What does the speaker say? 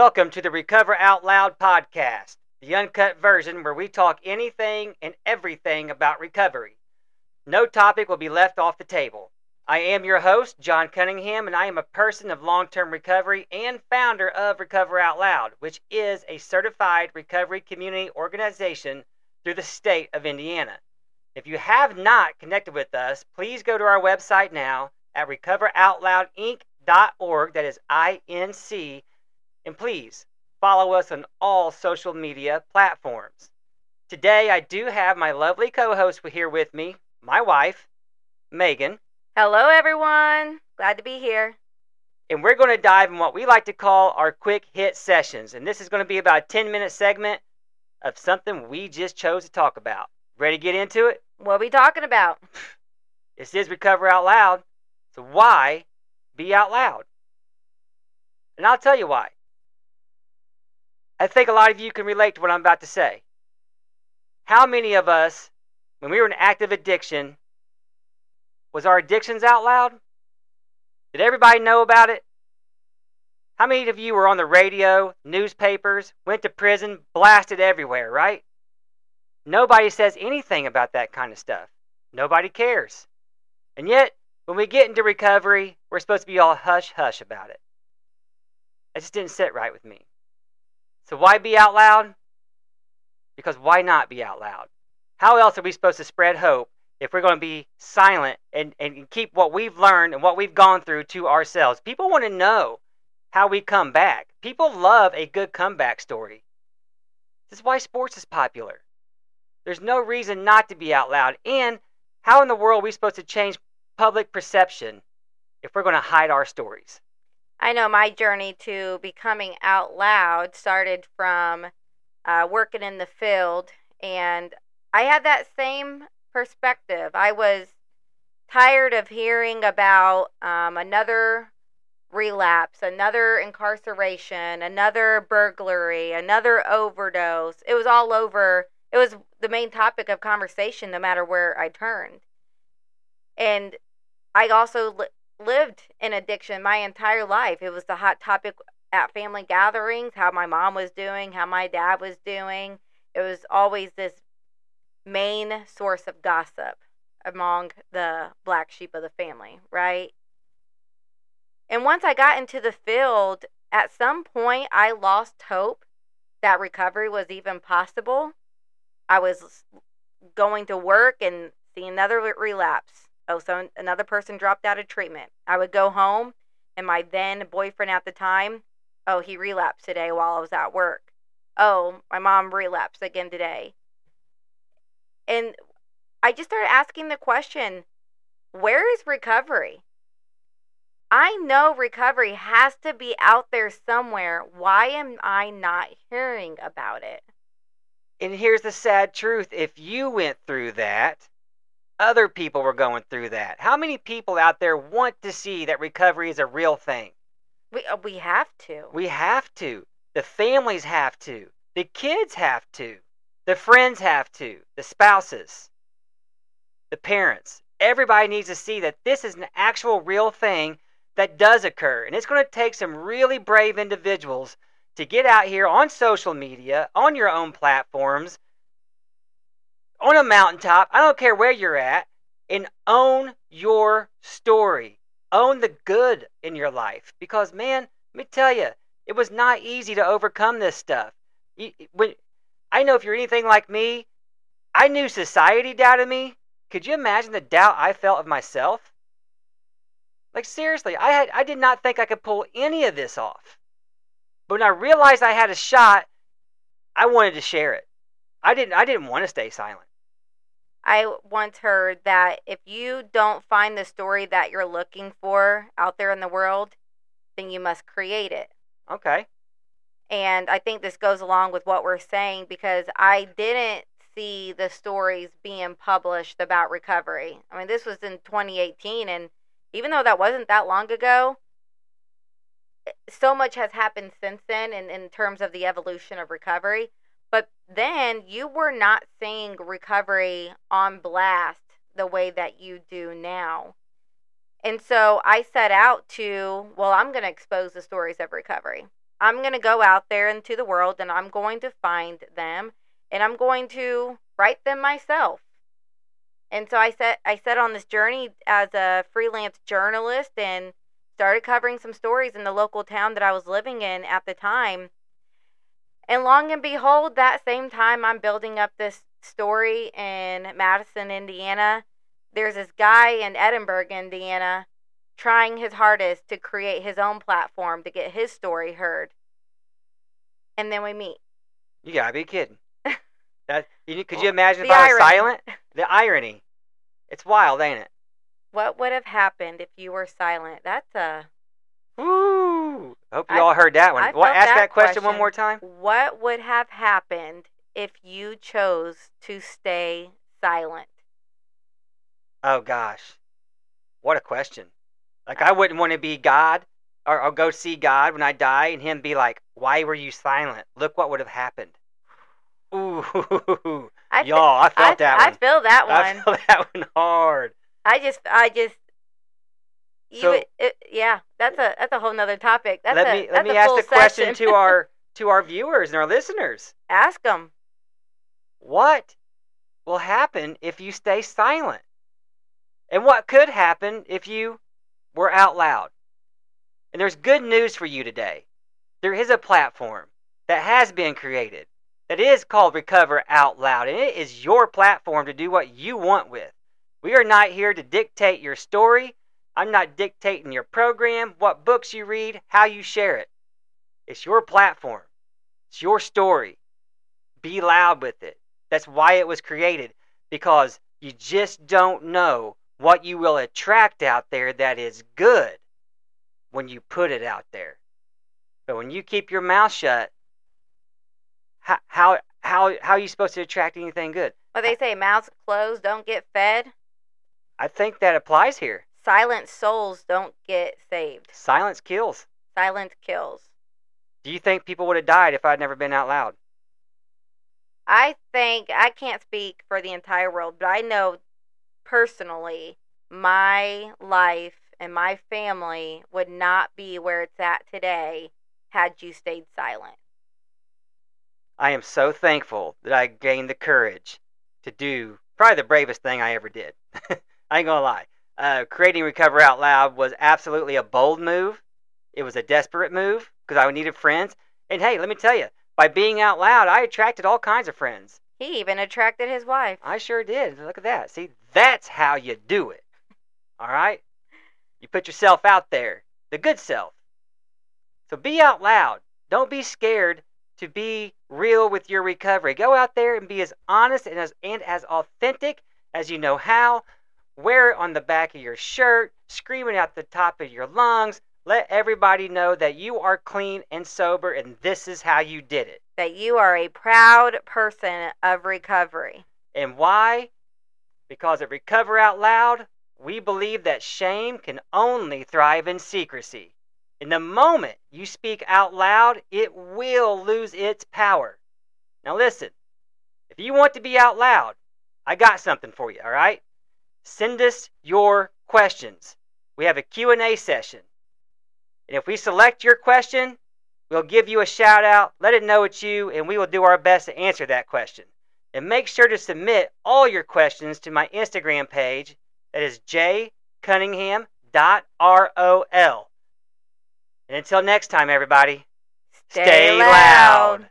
Welcome to the Recover Out Loud podcast, the uncut version where we talk anything and everything about recovery. No topic will be left off the table. I am your host, John Cunningham, and I am a person of long term recovery and founder of Recover Out Loud, which is a certified recovery community organization through the state of Indiana. If you have not connected with us, please go to our website now at recoveroutloudinc.org, that is I N C, and please follow us on all social media platforms. Today, I do have my lovely co host here with me, my wife, Megan, Hello, everyone. Glad to be here. and we're going to dive in what we like to call our quick hit sessions. And this is going to be about a 10 minute segment of something we just chose to talk about. Ready to get into it? What are we talking about? This is Recover Out Loud. So, why be out loud? And I'll tell you why. I think a lot of you can relate to what I'm about to say. How many of us, when we were in active addiction, was our addictions out loud? Did everybody know about it? How many of you were on the radio, newspapers, went to prison, blasted everywhere, right? Nobody says anything about that kind of stuff. Nobody cares. And yet, when we get into recovery, we're supposed to be all hush hush about it. That just didn't sit right with me. So, why be out loud? Because why not be out loud? How else are we supposed to spread hope if we're going to be silent and, and keep what we've learned and what we've gone through to ourselves? People want to know how we come back. People love a good comeback story. This is why sports is popular. There's no reason not to be out loud. And how in the world are we supposed to change public perception if we're going to hide our stories? I know my journey to becoming out loud started from uh, working in the field, and I had that same perspective. I was tired of hearing about um, another relapse, another incarceration, another burglary, another overdose. It was all over. It was the main topic of conversation no matter where I turned. And I also lived in addiction my entire life. It was the hot topic at family gatherings, how my mom was doing, how my dad was doing. It was always this main source of gossip among the black sheep of the family, right? And once I got into the field, at some point I lost hope that recovery was even possible. I was going to work and see another relapse. Oh, so another person dropped out of treatment. I would go home, and my then boyfriend at the time, oh, he relapsed today while I was at work. Oh, my mom relapsed again today. And I just started asking the question where is recovery? I know recovery has to be out there somewhere. Why am I not hearing about it? And here's the sad truth if you went through that, other people were going through that. How many people out there want to see that recovery is a real thing? We, uh, we have to. We have to. The families have to. The kids have to. The friends have to. The spouses. The parents. Everybody needs to see that this is an actual real thing that does occur. And it's going to take some really brave individuals to get out here on social media, on your own platforms, on a mountaintop, I don't care where you're at, and own your story. Own the good in your life. Because, man, let me tell you, it was not easy to overcome this stuff. You- When, I know if you're anything like me, I knew society doubted me. Could you imagine the doubt I felt of myself? Like seriously, I had I did not think I could pull any of this off. But when I realized I had a shot, I wanted to share it. I didn't I didn't want to stay silent. I once heard that if you don't find the story that you're looking for out there in the world, then you must create it. Okay. And I think this goes along with what we're saying because I didn't see the stories being published about recovery. I mean, this was in 2018, and even though that wasn't that long ago, eh, so much has happened since then in, in terms of the evolution of recovery. But then you were not seeing recovery on blast the way that you do now. And so I set out to, well, I'm going to expose the stories of recovery. I'm going to go out there into the world and I'm going to find them and I'm going to write them myself. And so I set I set on this journey as a freelance journalist and started covering some stories in the local town that I was living in at the time. And long and behold, that same time I'm building up this story in Madison, Indiana. There's this guy in Edinburgh, Indiana, trying his hardest to create his own platform to get his story heard. And then we meet. You gotta be kidding. that you, could you imagine if I was irony. silent? The irony. It's wild, ain't it? What would have happened if you were silent? That's a Woo! I hope you I- all heard that one. I What? Ask that that question one more time. what would have happened if you chose to stay silent? Oh gosh, what a question! Like I wouldn't want to be God or, or go see God when I die, and Him be like, "Why were you silent? Look what would have happened." Ooh, I y'all, I felt I, that I one. feel that one. I felt that one hard. I just, I just, you, So- it, yeah, that's a that's a whole nother topic. That's let a me that's let me ask the question session. to our to our viewers and our listeners. Ask them. What will happen if you stay silent? And what could happen if you were out loud? And there's good news for you today. There is a platform that has been created that is called Recover Out Loud, and it is your platform to do what you want with. We are not here to dictate your story. I'm not dictating your program, what books you read, how you share it. It's your platform, it's your story. Be loud with it. That's why it was created, because you just don't know what you will attract out there that is good when you put it out there. But when you keep your mouth shut, how how how, how are you supposed to attract anything good? Well, they say, mouths closed don't get fed. I think that applies here. Silent souls don't get saved. Silence kills. Silence kills. Do you think people would have died if I'd never been out loud? I think I can't speak for the entire world, but I know personally my life and my family would not be where it's at today had you stayed silent. I am so thankful that I gained the courage to do probably the bravest thing I ever did. I ain't gonna lie. Uh, creating Recover Out Loud was absolutely a bold move. It was a desperate move because I needed friends. And hey, let me tell you, by being out loud, I attracted all kinds of friends. He even attracted his wife. I sure did. Look at that. See, that's how you do it. All right? You put yourself out there, the good self. So be out loud. Don't be scared to be real with your recovery. Go out there and be as honest and as, and as authentic as you know how. Wear it on the back of your shirt, screaming out the top of your lungs. Let everybody know that you are clean and sober and this is how you did it. That you are a proud person of recovery. And why? Because at Recover Out Loud, we believe that shame can only thrive in secrecy. In the moment you speak out loud, it will lose its power. Now listen, if you want to be out loud, I got something for you, all right? Send us your questions. We have a Q&A session. And if we select your question, we'll give you a shout out, let it know it's you, and we will do our best to answer that question. And make sure to submit all your questions to my Instagram page. That is jcunningham.rol. And until next time, everybody, Stay stay loud. loud.